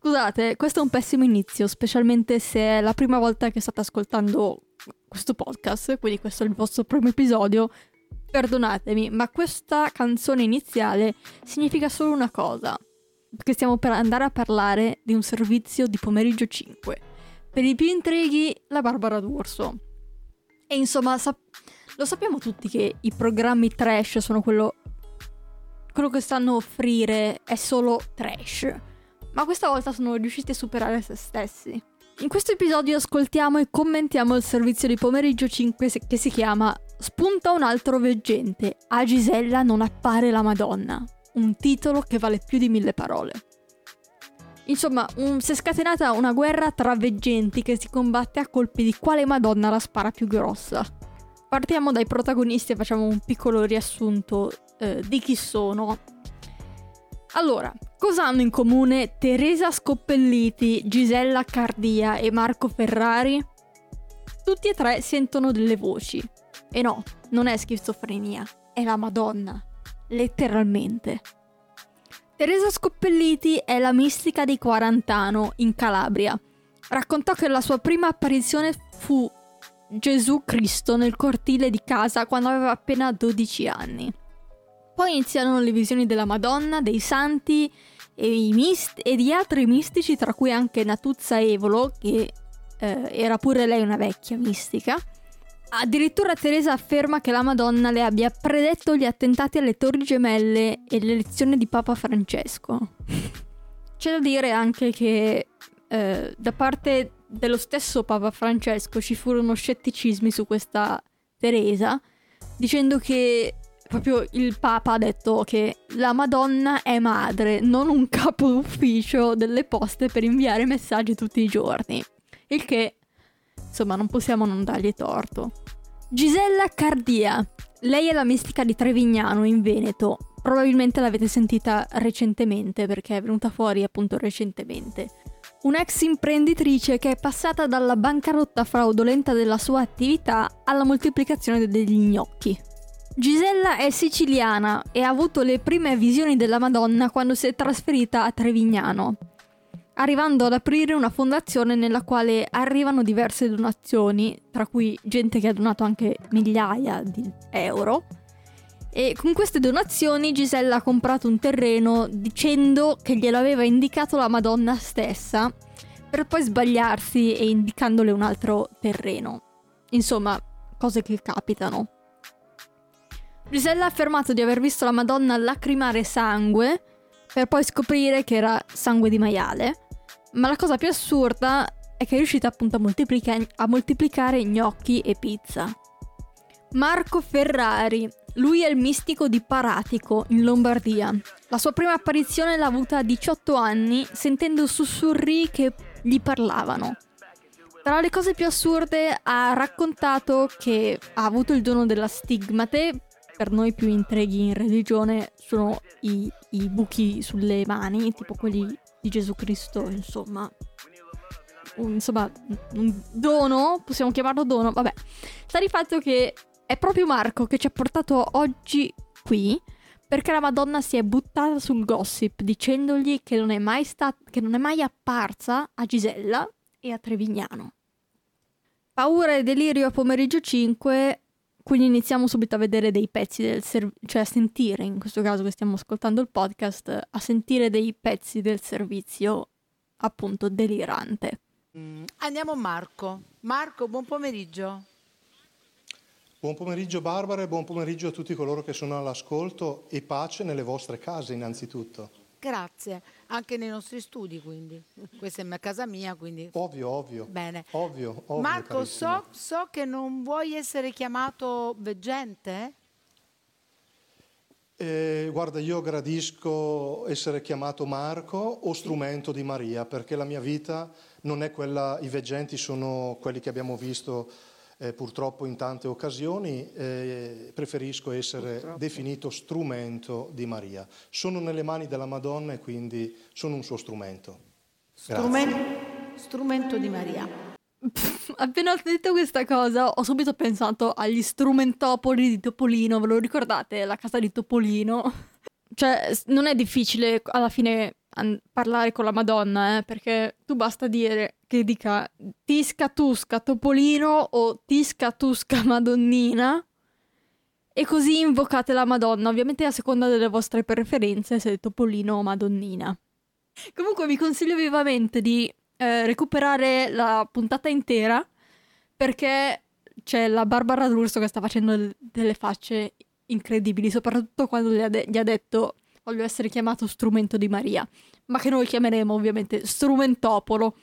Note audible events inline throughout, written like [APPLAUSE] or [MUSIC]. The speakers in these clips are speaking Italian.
Scusate, questo è un pessimo inizio, specialmente se è la prima volta che state ascoltando questo podcast, quindi questo è il vostro primo episodio. Perdonatemi, ma questa canzone iniziale significa solo una cosa, che stiamo per andare a parlare di un servizio di pomeriggio 5. Per i più intrighi, la Barbara d'Urso. E insomma, sap- lo sappiamo tutti che i programmi trash sono quello quello che stanno a offrire è solo trash. Ma questa volta sono riusciti a superare se stessi. In questo episodio ascoltiamo e commentiamo il servizio di pomeriggio 5 che si chiama Spunta un altro veggente. A Gisella non appare la Madonna. Un titolo che vale più di mille parole. Insomma, un, si è scatenata una guerra tra veggenti che si combatte a colpi di quale Madonna la spara più grossa. Partiamo dai protagonisti e facciamo un piccolo riassunto eh, di chi sono. Allora, cosa hanno in comune Teresa Scoppelliti, Gisella Cardia e Marco Ferrari? Tutti e tre sentono delle voci. E no, non è schizofrenia, è la Madonna. Letteralmente. Teresa Scoppelliti è la mistica di Quarantano, in Calabria. Raccontò che la sua prima apparizione fu Gesù Cristo nel cortile di casa quando aveva appena 12 anni. Poi iniziarono le visioni della Madonna, dei santi e, mist- e di altri mistici, tra cui anche Natuzza Evolo, che eh, era pure lei una vecchia mistica. Addirittura Teresa afferma che la Madonna le abbia predetto gli attentati alle Torri Gemelle e l'elezione di Papa Francesco. [LAUGHS] C'è da dire anche che eh, da parte dello stesso Papa Francesco ci furono scetticismi su questa Teresa, dicendo che proprio il Papa ha detto che la Madonna è madre, non un capo d'ufficio delle poste per inviare messaggi tutti i giorni. Il che, insomma, non possiamo non dargli torto. Gisella Cardia. Lei è la mistica di Trevignano, in Veneto. Probabilmente l'avete sentita recentemente perché è venuta fuori appunto recentemente. Un'ex imprenditrice che è passata dalla bancarotta fraudolenta della sua attività alla moltiplicazione degli gnocchi. Gisella è siciliana e ha avuto le prime visioni della Madonna quando si è trasferita a Trevignano, arrivando ad aprire una fondazione nella quale arrivano diverse donazioni, tra cui gente che ha donato anche migliaia di euro. E con queste donazioni Gisella ha comprato un terreno dicendo che glielo aveva indicato la Madonna stessa, per poi sbagliarsi e indicandole un altro terreno. Insomma, cose che capitano. Gisella ha affermato di aver visto la Madonna lacrimare sangue per poi scoprire che era sangue di maiale. Ma la cosa più assurda è che è riuscita appunto a, moltiplica- a moltiplicare gnocchi e pizza. Marco Ferrari, lui è il mistico di Paratico, in Lombardia. La sua prima apparizione l'ha avuta a 18 anni, sentendo sussurri che gli parlavano. Tra le cose più assurde ha raccontato che ha avuto il dono della stigmate per noi più intrighi in religione sono i, i buchi sulle mani, tipo quelli di Gesù Cristo, insomma. Un, insomma, un dono, possiamo chiamarlo dono, vabbè. Sta di fatto che è proprio Marco che ci ha portato oggi qui perché la Madonna si è buttata sul gossip dicendogli che non è mai, stat- che non è mai apparsa a Gisella e a Trevignano. Paura e delirio a pomeriggio 5 quindi iniziamo subito a vedere dei pezzi del servizio, cioè a sentire, in questo caso che stiamo ascoltando il podcast, a sentire dei pezzi del servizio appunto delirante. Mm, andiamo Marco. Marco, buon pomeriggio. Buon pomeriggio Barbara e buon pomeriggio a tutti coloro che sono all'ascolto e pace nelle vostre case innanzitutto. Grazie, anche nei nostri studi quindi. Questa è casa mia quindi. Ovvio, ovvio. Bene. Ovvio, ovvio. Marco, so, so, che non vuoi essere chiamato veggente? Eh, guarda, io gradisco essere chiamato Marco o strumento di Maria, perché la mia vita non è quella, i veggenti sono quelli che abbiamo visto eh, purtroppo in tante occasioni eh, preferisco essere purtroppo. definito strumento di Maria. Sono nelle mani della Madonna e quindi sono un suo strumento. Strumen- strumento di Maria. Pff, [LAUGHS] appena ho detto questa cosa ho subito pensato agli strumentopoli di Topolino, ve lo ricordate? La casa di Topolino? [LAUGHS] cioè, non è difficile alla fine an- parlare con la Madonna, eh, perché tu basta dire che dica Tisca Tusca Topolino o Tisca Tusca Madonnina e così invocate la Madonna, ovviamente a seconda delle vostre preferenze, se Topolino o Madonnina. Comunque vi consiglio vivamente di eh, recuperare la puntata intera perché c'è la Barbara D'Urso che sta facendo del- delle facce incredibili, soprattutto quando gli ha, de- gli ha detto voglio essere chiamato strumento di Maria, ma che noi chiameremo ovviamente strumentopolo.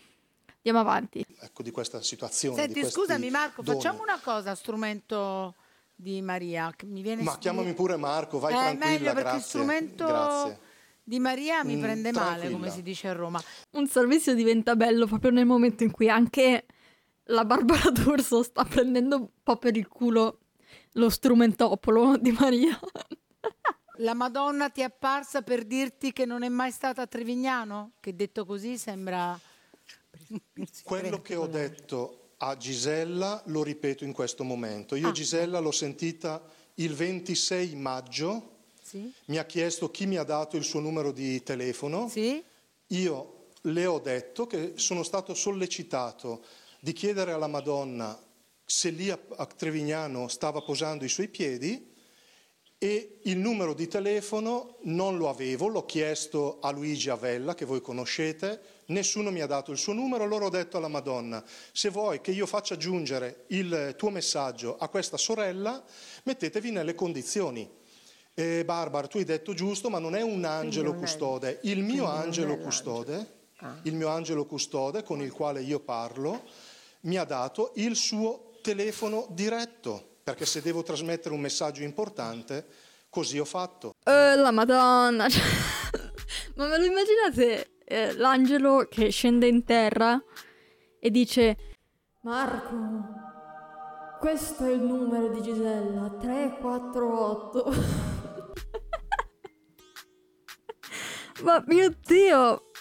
Andiamo avanti. ecco, di questa situazione. Senti, scusami Marco, doni. facciamo una cosa, strumento di Maria, che mi viene Ma chiamami pure Marco, vai Eh, tranquilla, meglio perché grazie. strumento grazie. di Maria mi Mm, prende male, tranquilla. come si dice a Roma. Un servizio diventa bello proprio nel momento in cui anche la Barbara D'Urso sta prendendo un po' per il culo lo strumentopolo di Maria. La Madonna ti è apparsa per dirti che non è mai stata a Trevignano? Che detto così sembra... Quello che ho detto a Gisella lo ripeto in questo momento. Io Ah. Gisella l'ho sentita il 26 maggio, Sì? mi ha chiesto chi mi ha dato il suo numero di telefono. Sì? Io le ho detto che sono stato sollecitato di chiedere alla Madonna se lì a, a Trevignano stava posando i suoi piedi e il numero di telefono non lo avevo, l'ho chiesto a Luigi Avella, che voi conoscete, nessuno mi ha dato il suo numero, allora ho detto alla Madonna, se vuoi che io faccia giungere il tuo messaggio a questa sorella, mettetevi nelle condizioni. Eh, Barbara, tu hai detto giusto, ma non è un angelo è- custode. Il mio angelo custode, Ah. il mio angelo custode con il quale io parlo, mi ha dato il suo telefono diretto, perché se devo trasmettere un messaggio importante, così ho fatto. Eh, la Madonna. [LAUGHS] cioè, Ma ve lo immaginate eh, l'angelo che scende in terra e dice Marco, questo è il numero di Gisella, 348. [LAUGHS] Ma mio Dio!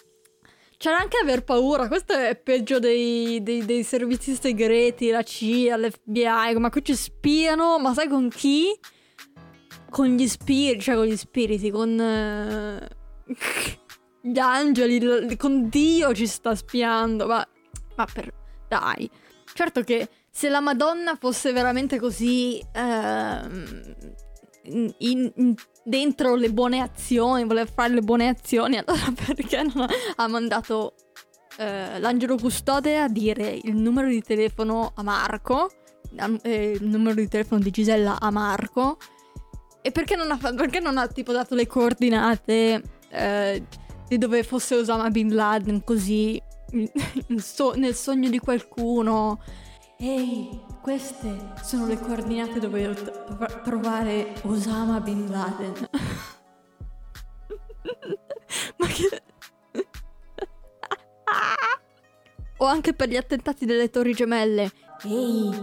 C'era anche aver paura, questo è peggio dei, dei- dei servizi segreti, la CIA, l'FBI, ma qui ci spiano, ma sai con chi? Con gli spiriti, cioè con gli spiriti, con eh, [LAUGHS] gli angeli, con Dio ci sta spiando, ma, ma per... dai. Certo che se la Madonna fosse veramente così in- in- in- dentro le buone azioni, voleva fare le buone azioni, [LAUGHS] allora perché non ha, mandato eh, l'angelo custode a dire il numero di telefono a Marco, a- eh, il numero di telefono di Gisella a Marco, e perché non ha, perché non ha tipo dato le coordinate eh, di dove fosse Osama Bin Laden così [LAUGHS] in so- nel sogno di qualcuno? Ehi, queste sono le coordinate dove devo t- trovare Osama Bin Laden. [LAUGHS] Ma che... [LAUGHS] o anche per gli attentati delle torri gemelle. Ehi,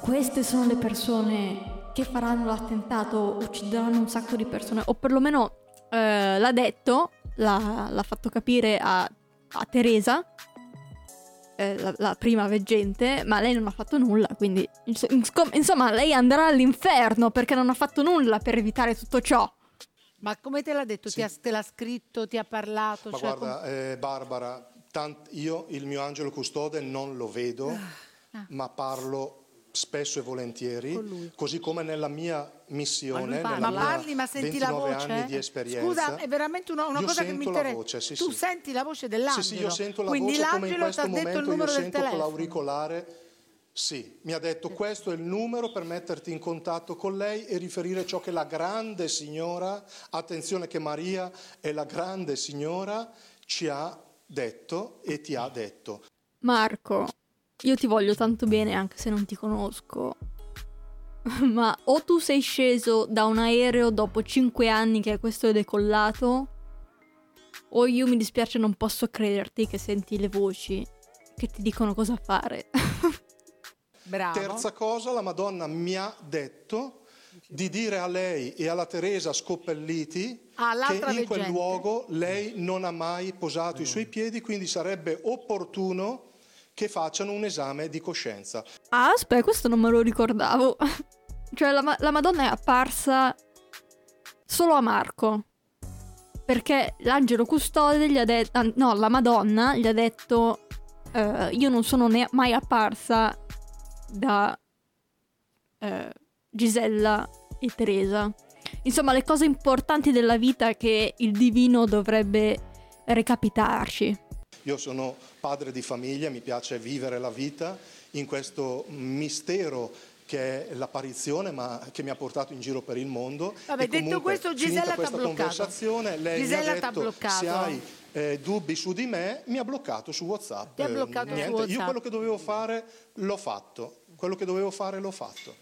queste sono le persone che faranno l'attentato, uccideranno un sacco di persone, o perlomeno eh, l'ha detto, l'ha, l'ha fatto capire a, a Teresa, eh, la, la prima veggente, ma lei non ha fatto nulla, quindi ins- ins- insomma lei andrà all'inferno perché non ha fatto nulla per evitare tutto ciò. Ma come te l'ha detto? Sì. Ti ha, te l'ha scritto? Ti ha parlato? Ma Cioè, guarda, eh, Barbara, tant- io il mio angelo custode non lo vedo, ma parlo spesso e volentieri, così come nella mia Ma, missione, parla. nella Ma mia parli, ma senti la 29 voce? anni di esperienza. Scusa, è veramente una, una cosa che mi interessa. voce, sì, tu sì. senti la voce dell'angelo. Sì, sì, io sento la Quindi voce come in l'angelo ti questo ha detto il momento io numero del sento con telefono. l'auricolare. Sì, mi ha detto questo è il numero per metterti in contatto con lei e riferire ciò che la grande signora, attenzione che Maria è la grande signora, ci ha detto e ti ha detto. Marco, io ti voglio tanto bene anche se non ti conosco. [LAUGHS] Ma o tu sei sceso da un aereo dopo 5 anni che questo è decollato, o io mi dispiace non posso crederti che senti le voci che ti dicono cosa fare. [LAUGHS] Bravo. Terza cosa, la Madonna mi ha detto di dire a lei e alla Teresa Scoppelliti Ah, che in quel veggente. luogo lei non ha mai posato i suoi piedi, quindi sarebbe opportuno che facciano un esame di coscienza. ah, aspetta, questo non me lo ricordavo. [LAUGHS] cioè, la, la Madonna è apparsa solo a Marco. perché l'angelo custode gli ha detto, no, la Madonna gli ha detto, eh, io non sono ne- mai apparsa da eh, Gisella e Teresa. Insomma, le cose importanti della vita che il divino dovrebbe recapitarci. Io sono padre di famiglia, mi piace vivere la vita in questo mistero che è l'apparizione, ma che mi ha portato in giro per il mondo. Vabbè, detto questo, Gisella questa conversazione, lei Gisella mi ha detto bloccato. se hai eh, dubbi su di me, mi ha bloccato su WhatsApp. Ti ha Eh, bloccato su niente, Io WhatsApp. quello che dovevo fare l'ho fatto. Quello che dovevo fare l'ho fatto.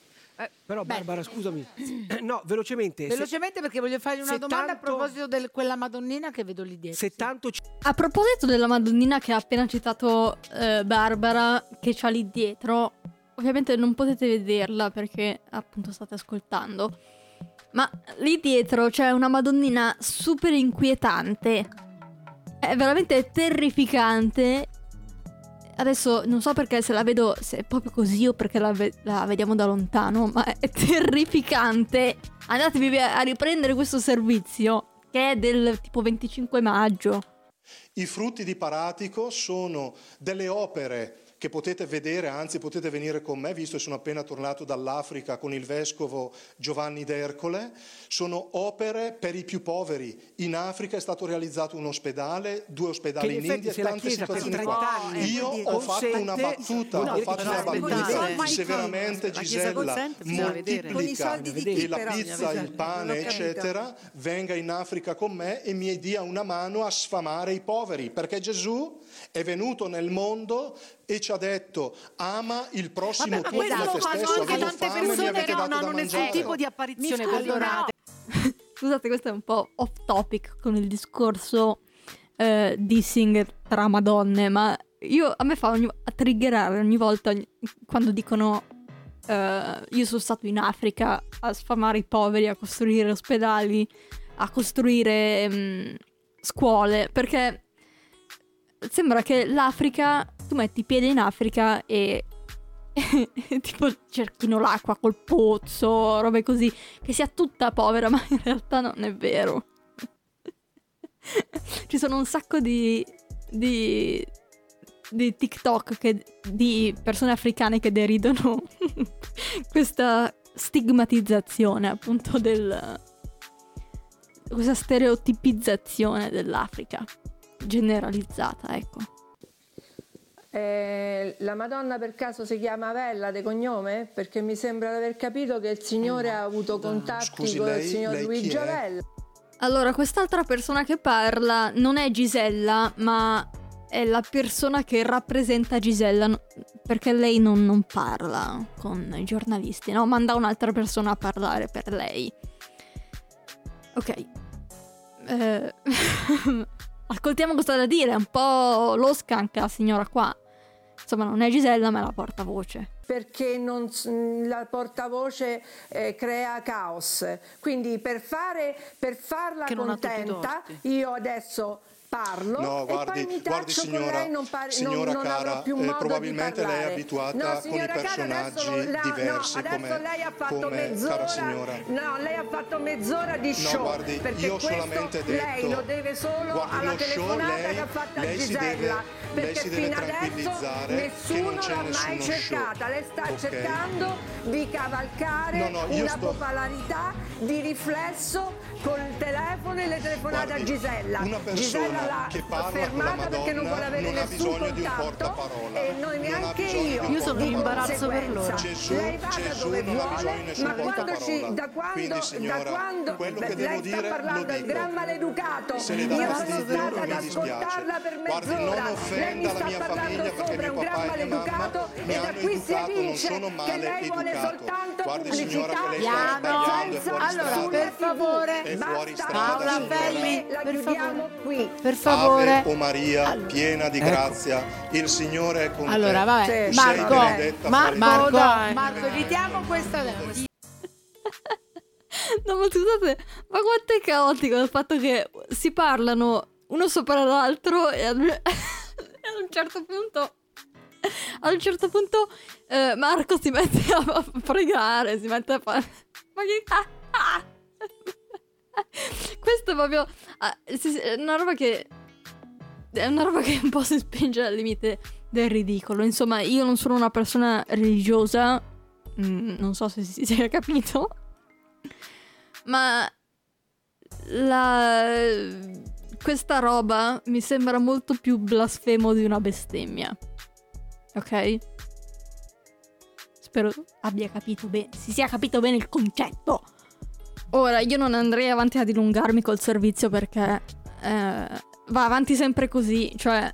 Eh, però Barbara, scusami. [CLEARS THROAT] No, velocemente. se- Velocemente perché voglio fargli una se domanda tanto- a proposito di quella Madonnina che vedo lì dietro. Se tanto A proposito della Madonnina che ha appena citato eh, Barbara, che c'ha lì dietro, ovviamente non potete vederla perché appunto state ascoltando, ma lì dietro c'è una Madonnina super inquietante, è veramente terrificante. Adesso non so perché se la vedo, se è proprio così o perché la, ve- la vediamo da lontano, ma è [LAUGHS] terrificante. Andatevi a riprendere questo servizio che è del tipo 25 maggio. I frutti di Paratico sono delle opere che potete vedere, anzi potete venire con me, visto che sono appena tornato dall'Africa con il vescovo Giovanni d'Ercole. Sono opere per i più poveri. In Africa è stato realizzato un ospedale, due ospedali Che in in, India, tante situazioni 30 qua. anni Io ho fatto una consente- battuta, vuol ho fatto una battuta se veramente Gisella consente, moltiplica chi la pizza, il pane, eccetera, venga in Africa con me e mi dia una mano a sfamare i poveri, perché Gesù è venuto nel mondo e ci ha detto ama il prossimo Vabbè, ma tuo come te fanno stesso, anche avevo tante fame, persone che non hanno nessun tipo di apparizione allora, allora, [LAUGHS] Scusate, questo è un po' off topic con il discorso eh, dissing tra madonne, ma io a me fa ogni, a triggerare ogni volta ogni- quando dicono eh, io sono stato in Africa a sfamare i poveri, a costruire ospedali, a costruire mm, scuole, perché sembra che l'Africa, tu metti piede in Africa e [LAUGHS] tipo cerchino l'acqua col pozzo, robe così, che sia tutta povera, [LAUGHS] ma in realtà non è vero. [LAUGHS] Ci sono un sacco di, di, di TikTok che- di persone africane che deridono questa stigmatizzazione appunto del questa stereotipizzazione dell'Africa generalizzata, ecco. Eh, la Madonna per caso si chiama Vella de cognome? Perché mi sembra di aver capito che il Signore ha avuto contatti Scusi, con il lei- signor lei chi Luigi è? Vella. Allora, quest'altra persona che parla non è Gisella, ma è la persona che rappresenta Gisella, no- perché lei non, non parla con i giornalisti, no? Manda un'altra persona a parlare per lei. Ok. Eh, [LAUGHS] Ascoltiamo cosa ha da dire, è un po' losca anche la signora qua. Insomma, non è Gisella, ma è la portavoce. Perché non la portavoce eh, crea caos. Quindi per, fare, per farla contenta, io adesso parlo No, e guardi, poi mi guardi con signora, lei, non, par- signora non, non cara, avrò più eh, probabilmente lei è abituata no, con i signora cara, adesso personaggi lo- no, diversi no, come- lei ha fatto come mezz'ora, cara signora. no, lei ha fatto mezz'ora di show, guardi, perché io solamente lei detto- lo deve solo guardi, alla telefonata lei- che ha fatto a lei Gisella, deve- lei perché fino adesso nessuno l'ha mai show, cercata, lei sta ok? cercando di cavalcare No, no, una sto- popolarità di riflesso col telefono e le telefonate a Gisella. una persona Gisella l'ha che la fermata perché non vuole avere non nessun contatto e noi neanche io. Io sono in Di imbarazzo per loro. Gesù, lei vada Gesù dove vuole, ma quando, ci, da quando, Quindi, da signora, quando quello che lei sta dire, parlando il gran maleducato, io sono stata ad ascoltarla per mezz'ora, lei mi la sta parlando sopra un gran maleducato e da qui si evince che lei vuole soltanto pubblicità fuori allora, per favore, basta. Paola, fermi, la per chiudiamo qui. Per favore. Ave o Maria, piena di Ecco. grazia, il Signore è con te. Allora, vabbè, Sì. Marco, benedetta Ma- fra le Marco, dai. Marco, evitiamo questa. [LAUGHS] No, ma scusate, ma quanto è caotico il fatto che si parlano uno sopra l'altro e ad, [LAUGHS] e ad un certo punto. Ad un certo punto eh, Marco si mette a, a [LAUGHS] pregare, si mette a fare. Ma che. ah, ah. [LAUGHS] Questo è proprio... ah, è una roba che... È una roba che un po' si spinge al limite del ridicolo. Insomma, io non sono una persona religiosa. mm, non so se si sia capito. Ma... La... Questa roba mi sembra molto più blasfemo di una bestemmia. Ok? Spero abbia capito bene, si sia capito bene il concetto. Ora, io non andrei avanti a dilungarmi col servizio perché eh, va avanti sempre così, cioè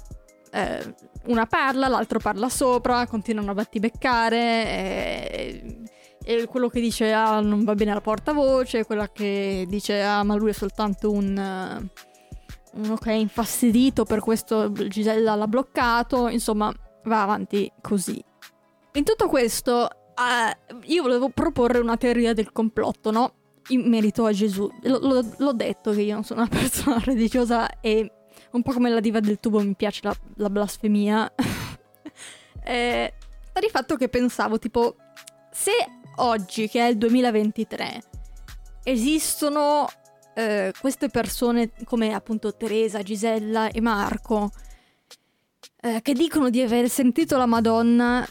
eh, una parla, l'altro parla sopra, continuano a battibeccare e, e quello che dice ah non va bene la portavoce, quella che dice ah ma lui è soltanto un... eh, uno che è infastidito per questo Gisella l'ha bloccato, insomma va avanti così. In tutto questo, eh, io volevo proporre una teoria del complotto, no? In merito a Gesù. L- l- l'ho detto che io non sono una [LAUGHS] persona religiosa e un po' come la diva del tubo mi piace la, la blasfemia. [LAUGHS] eh, sta di fatto che pensavo, tipo, se oggi, che è il 2023, esistono eh, queste persone come appunto Teresa, Gisella e Marco, eh, che dicono di aver sentito la Madonna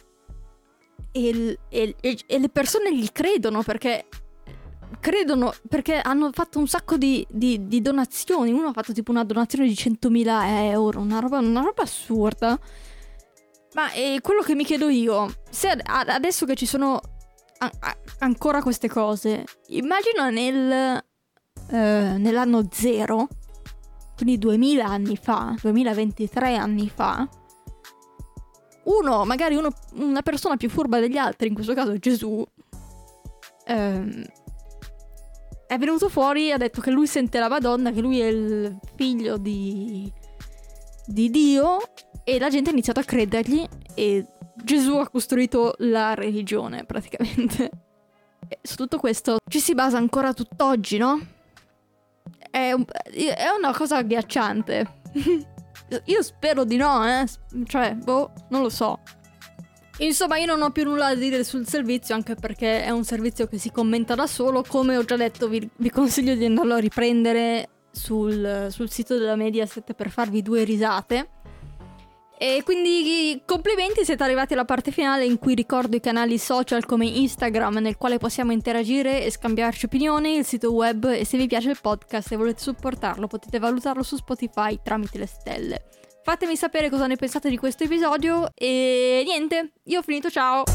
e, e- e- e le persone gli credono perché credono perché hanno fatto un sacco di, di- di donazioni. Uno ha fatto tipo una donazione di 100.000 euro, una roba, una roba assurda. Ma eh, quello che mi chiedo io, se ad- ad- adesso che ci sono a- a- ancora queste cose, immagina nel, eh, nell'anno zero, quindi 2000 anni fa, 2023 anni fa, uno, magari uno- una persona più furba degli altri, in questo caso Gesù, ehm, è venuto fuori e ha detto che lui sente la Madonna, che lui è il figlio di, di Dio e la gente ha iniziato a credergli e Gesù ha costruito la religione praticamente. E su tutto questo ci si basa ancora tutt'oggi, no? È, un- è una cosa agghiacciante. [LAUGHS] Io spero di no, eh. Cioè, boh, non lo so. Insomma, io non ho più nulla da dire sul servizio, anche perché è un servizio che si commenta da solo. Come ho già detto, vi, vi consiglio di andarlo a riprendere sul, sul sito della Mediaset per farvi due risate. E quindi complimenti, siete arrivati alla parte finale in cui ricordo i canali social come Instagram nel quale possiamo interagire e scambiarci opinioni, il sito web e se vi piace il podcast e volete supportarlo potete valutarlo su Spotify tramite le stelle. Fatemi sapere cosa ne pensate di questo episodio e niente, io ho finito, ciao!